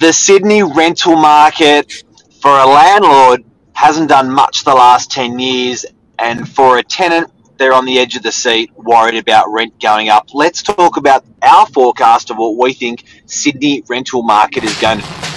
the Sydney rental market for a landlord hasn't done much the last 10 years, and for a tenant, they're on the edge of the seat, worried about rent going up. Let's talk about our forecast of what we think Sydney rental market is going to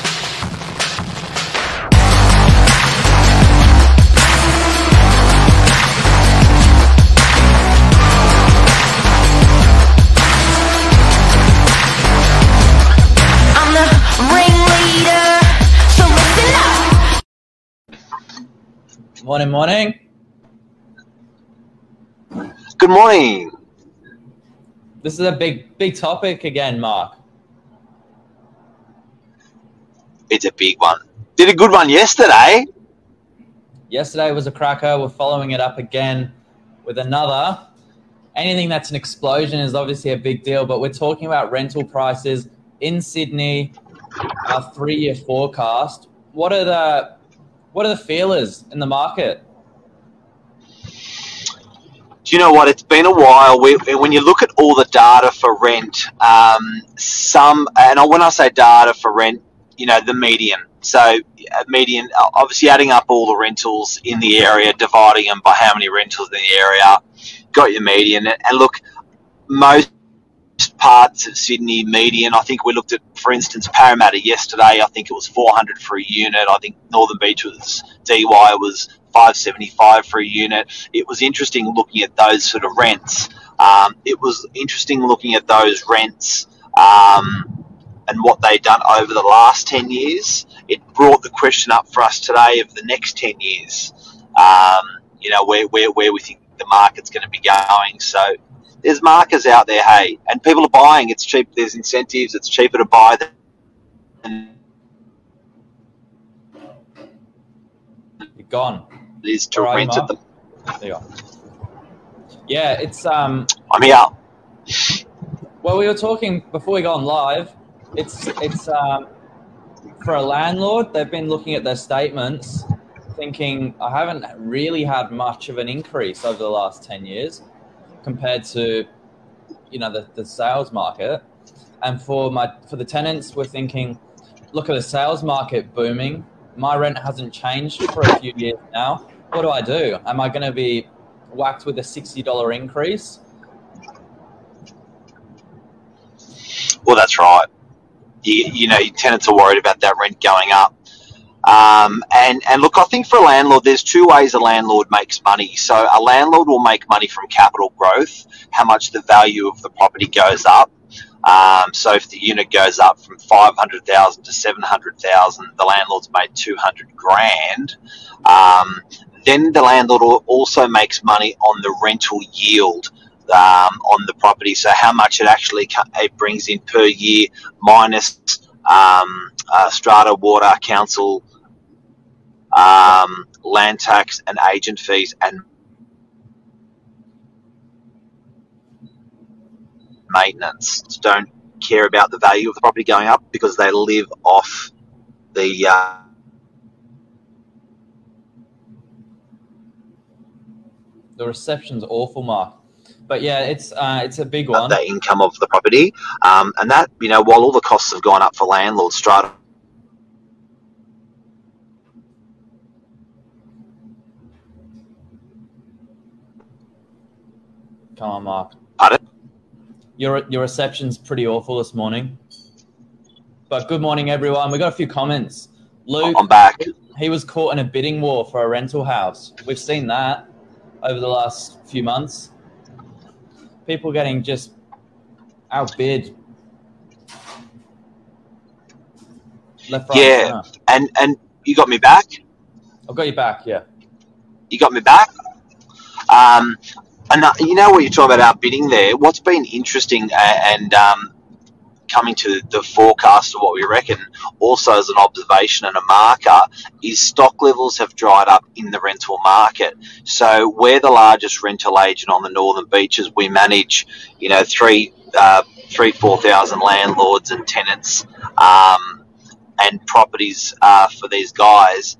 Morning, morning. Good morning. This is a big, big topic again, Mark. It's a big one. Did a good one yesterday. Yesterday was a cracker. We're following it up again with another. Anything that's an explosion is obviously a big deal, but we're talking about rental prices in Sydney, our three-year forecast. What are the what are the feelers in the market? Do you know what? It's been a while. We, when you look at all the data for rent, um, some, and when I say data for rent, you know, the median. So, uh, median, obviously adding up all the rentals in the area, dividing them by how many rentals in the area, got your median. And look, most parts of Sydney median, I think we looked at, for instance, Parramatta yesterday, I think it was 400 for a unit. I think Northern Beach was, Dee Why was 575 for a unit. It was interesting looking at those sort of rents. Um, it was interesting looking at those rents um, and what they've done over the last 10 years. It brought the question up for us today of the next 10 years, um, you know, where, where, where we think the market's going to be going. So there's markers out there, hey, and people are buying. It's cheap. There's incentives. It's cheaper to buy than You're gone. it is to right, rent at Mark. the. There you are. Yeah, it's um I'm here. Well, we were talking before we got on live. It's it's um, for a landlord. They've been looking at their statements, thinking I haven't really had much of an increase over the last ten years compared to you know the, the sales market. And for my for the tenants, we're thinking, look at the sales market booming. My rent hasn't changed for a few years now. What do I do? Am I going to be whacked with a sixty dollar increase? Well, that's right. You, you know, tenants are worried about that rent going up. Um, and, and look, I think for a landlord, there's two ways a landlord makes money. So a landlord will make money from capital growth, how much the value of the property goes up. Um, so if the unit goes up from 500,000 to 700,000, the landlord's made 200 grand. Um, then the landlord also makes money on the rental yield um, on the property. So how much it actually it brings in per year minus um, uh, strata, water, council, um, land tax, and agent fees, and maintenance. Don't care about the value of the property going up because they live off the uh, The reception's awful, Mark. But yeah, it's uh, it's a big one. the income of the property, um, and that you know while all the costs have gone up for landlords, strata Come on, Mark. Pardon? Your your reception's pretty awful this morning. But good morning, everyone. We got a few comments. Luke, I'm back. he was caught in a bidding war for a rental house. We've seen that over the last few months. People getting just outbid. Left, right, Yeah. center. And and you got me back. I've got you back. Yeah. You got me back. Um, and uh, you know what you're talking about outbidding there. What's been interesting uh, and um, coming to the forecast of what we reckon, also as an observation and a marker, is stock levels have dried up in the rental market. So we're the largest rental agent on the northern beaches. We manage, you know, three, uh, three, four thousand landlords and tenants um, and properties uh, for these guys,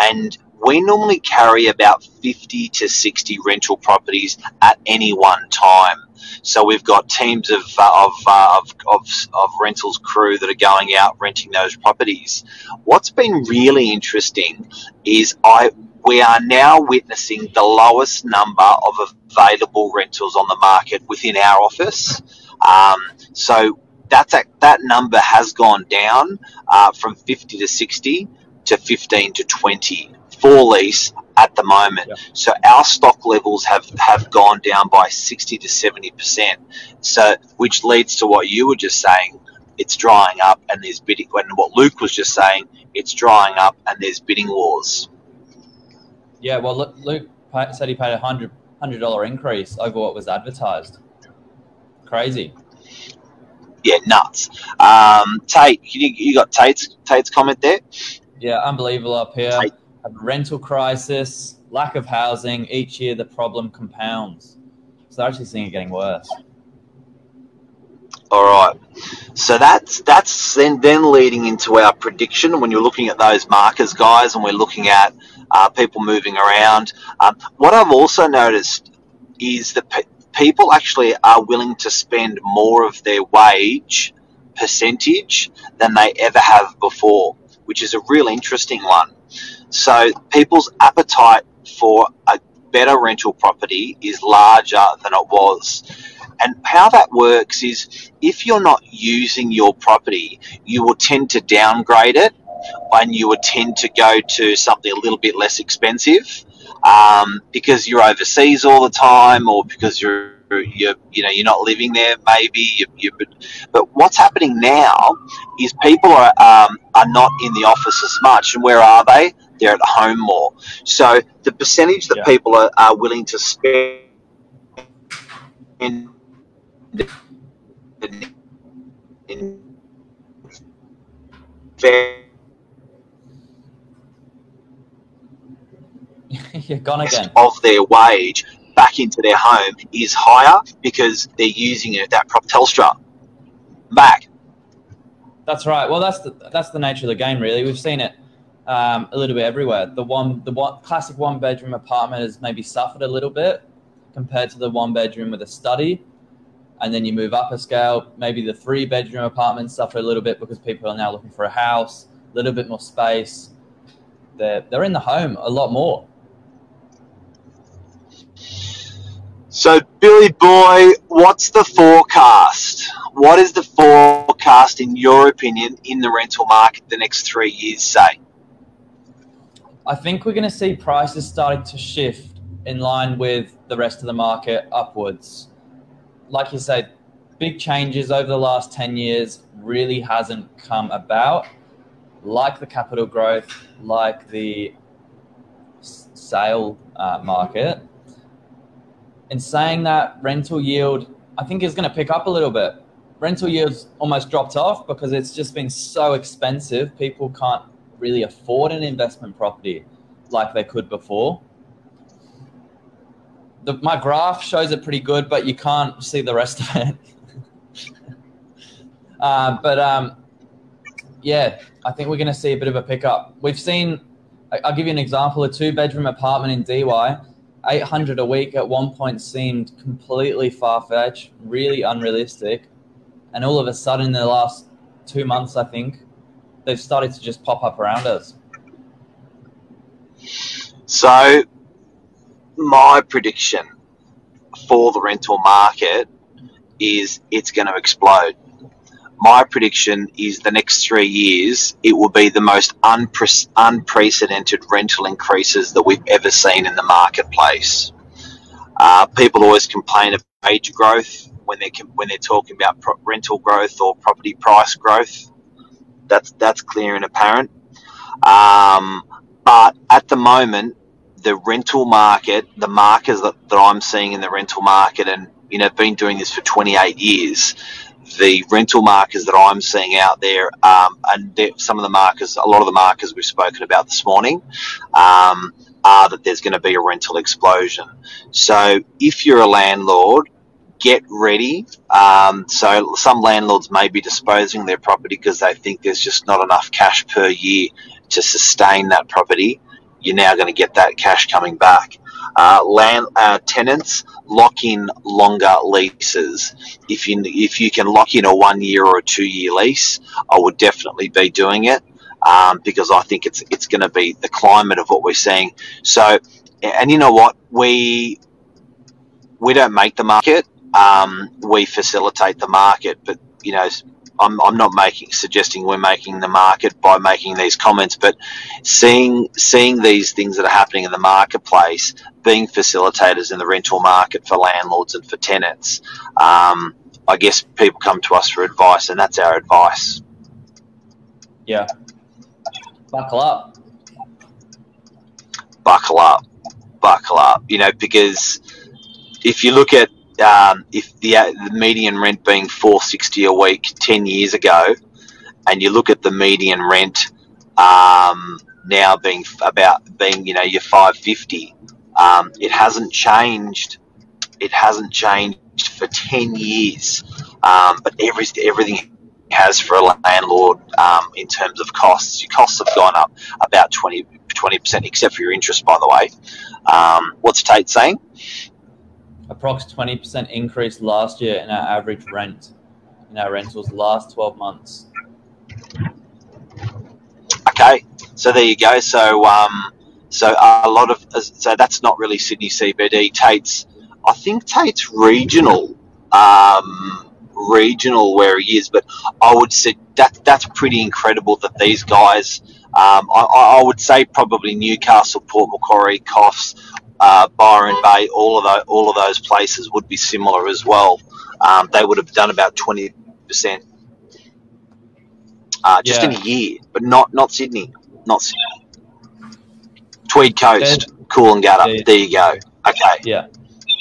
and we normally carry about 50 to 60 rental properties at any one time. So we've got teams of uh, of, uh, of, of of rentals crew that are going out renting those properties. What's been really interesting is I we are now witnessing the lowest number of available rentals on the market within our office. Um, so that's a, that number has gone down uh, from 50 to 60 to 15 to 20 for lease at the moment. Yeah. So our stock levels have, have gone down by 60 to 70 percent. So which leads to what you were just saying. It's drying up, and there's bidding. And what Luke was just saying, it's drying up, and there's bidding wars. Yeah, well, Luke said he paid a hundred hundred dollar increase over what was advertised. Crazy. Yeah, nuts. Um, Tate, you, you got Tate's Tate's comment there. Yeah, unbelievable up here. Right. Have a rental crisis, lack of housing. Each year, the problem compounds. So they're actually seeing it getting worse. All right. So that's that's then then leading into our prediction when you're looking at those markers, guys, and we're looking at uh, people moving around. Um, what I've also noticed is that pe- people actually are willing to spend more of their wage percentage than they ever have before, which is a real interesting one. So people's appetite for a better rental property is larger than it was. And how that works is if you're not using your property, you will tend to downgrade it and you would tend to go to something a little bit less expensive um, because you're overseas all the time or because you're you're you know you're not living there maybe you, you, but, but what's happening now is people are um, are not in the office as much and where are they they're at home more so the percentage that Yeah. people are, are willing to spend in, in, in You're gone again. of their wage back into their home is higher because they're using it that prop Telstra back. That's right. Well, that's the that's the nature of the game, really. We've seen it um, a little bit everywhere. The one the one classic one bedroom apartment has maybe suffered a little bit compared to the one bedroom with a study, and then you move up a scale. Maybe the three bedroom apartments suffer a little bit because people are now looking for a house, a little bit more space. They're they're in the home a lot more. So, Billy Boy, what's the forecast? What is the forecast, in your opinion, in the rental market the next three years, say? I think we're going to see prices starting to shift in line with the rest of the market upwards. Like you said, big changes over the last 10 years really hasn't come about, like the capital growth, like the sale uh, market. In saying that, rental yield, I think, is going to pick up a little bit. Rental yields almost dropped off because it's just been so expensive. People can't really afford an investment property like they could before. The, my graph shows it pretty good, but you can't see the rest of it. uh, but um, yeah, I think we're going to see a bit of a pickup. We've seen, I'll give you an example, a two bedroom apartment in Dee Why, 800 a week at one point seemed completely far fetched, really unrealistic. And all of a sudden, in the last two months, I think, they've started to just pop up around us. So, my prediction for the rental market is it's going to explode. My prediction is the next three years it will be the most unpre- unprecedented rental increases that we've ever seen in the marketplace. Uh, people always complain of wage growth when they're when they're talking about pro- rental growth or property price growth. That's that's clear and apparent. Um, but at the moment, the rental market, the markers that, that I'm seeing in the rental market, and you know, I've been doing this for 28 years. The rental markers that I'm seeing out there, um, and some of the markers, a lot of the markers we've spoken about this morning, um, are that there's going to be a rental explosion. So if you're a landlord, get ready. Um, so some landlords may be disposing their property because they think there's just not enough cash per year to sustain that property. You're now going to get that cash coming back. uh, land uh, tenants lock in longer leases. If you if you can lock in a one year or a two year lease, I would definitely be doing it um, because I think it's it's going to be the climate of what we're seeing. So, and you know what we we don't make the market, um, we facilitate the market, but you know I'm, I'm not making suggesting we're making the market by making these comments, but seeing seeing these things that are happening in the marketplace, being facilitators in the rental market for landlords and for tenants, um, I guess people come to us for advice, and that's our advice. Yeah. Buckle up. Buckle up, buckle up. You know, because if you look at um, if the, uh, the median rent being 460 a week 10 years ago and you look at the median rent um, now being about being you know your 550 um, it hasn't changed. It hasn't changed for 10 years. Um, but every, everything has for a landlord um, in terms of costs. Your costs have gone up about 20 percent except for your interest by the way. Um, what's Tate saying approx 20% increase last year in our average rent in our rentals last 12 months. Okay, so there you go. So um, so a lot of so that's not really Sydney CBD. Tate's I think Tate's regional. Um, regional where he is, but I would say that that's pretty incredible that these guys. Um, I, I, would say probably Newcastle, Port Macquarie, Coffs, uh, Byron Bay, all of those, all of those places would be similar as well. Um, they would have done about twenty percent uh, just yeah. in a year, but not not Sydney, not Sydney. Tweed Coast, cool Coolangatta. Yeah. There you go. Okay. Yeah.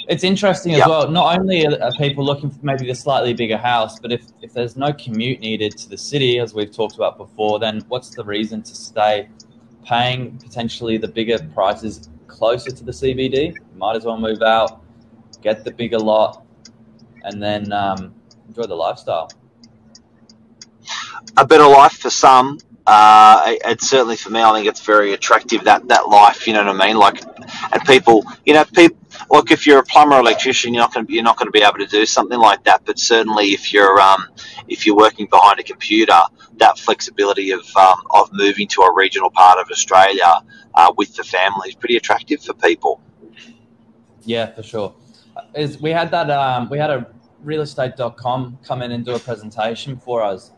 It's interesting as yep. well. Not only are people looking for maybe the slightly bigger house, but if, if there's no commute needed to the city, as we've talked about before, then what's the reason to stay paying potentially the bigger prices closer to the CBD, might as well move out, get the bigger lot, and then um, enjoy the lifestyle. A better life for some. Uh, certainly for me. I think it's very attractive that that life. You know what I mean? Like, and people, you know, people. Look, if you're a plumber, or electrician, you're not going to you're not going to be able to do something like that. But certainly, if you're um, if you're working behind a computer, that flexibility of um, of moving to a regional part of Australia uh, with the family is pretty attractive for people. Yeah, for sure. Is we had that um, we had a realestate.com come in and do a presentation for us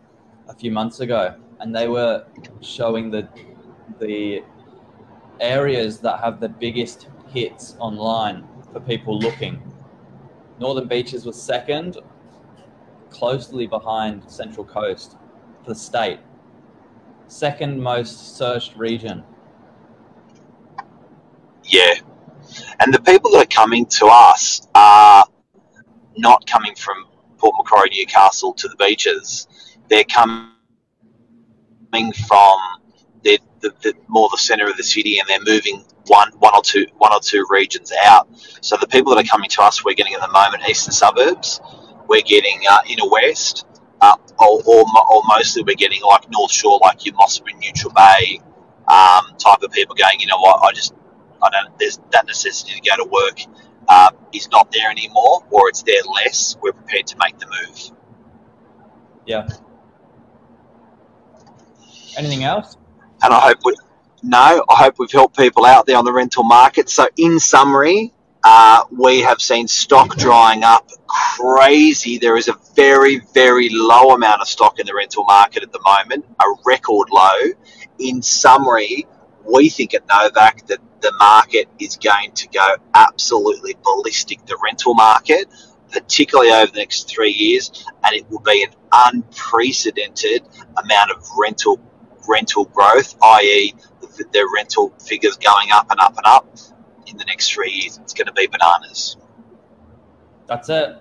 a few months ago, and they were showing the the areas that have the biggest hits online for people looking. Northern Beaches was second, closely behind Central Coast for the state. Second most searched region yeah. And the people that are coming to us are not coming from Port Macquarie, Newcastle to the beaches. They're coming from the, the, more the centre of the city, and they're moving one one or two one or two regions out. So the people that are coming to us, we're getting at the moment eastern suburbs. We're getting uh, inner west, uh, or, or, or, mostly we're getting like North Shore, like your Mosman, Neutral Bay um, type of people going. You know what? I just I don't. There's that necessity to go to work uh, is not there anymore, or it's there less. We're prepared to make the move. Yeah. Anything else? And I hope we. No, I hope we've helped people out there on the rental market. So, in summary, uh, we have seen stock drying up crazy. There is a very, very low amount of stock in the rental market at the moment, a record low. In summary, we think at Novak that the market is going to go absolutely ballistic, the rental market, particularly over the next three years, and it will be an unprecedented amount of rental rental growth, i.e., the, the rental figures going up and up and up in the next three years. It's going to be bananas. That's it.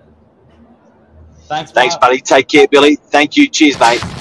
Thanks. Thanks, buddy. Take care, Billy. Thank you. Cheers, mate.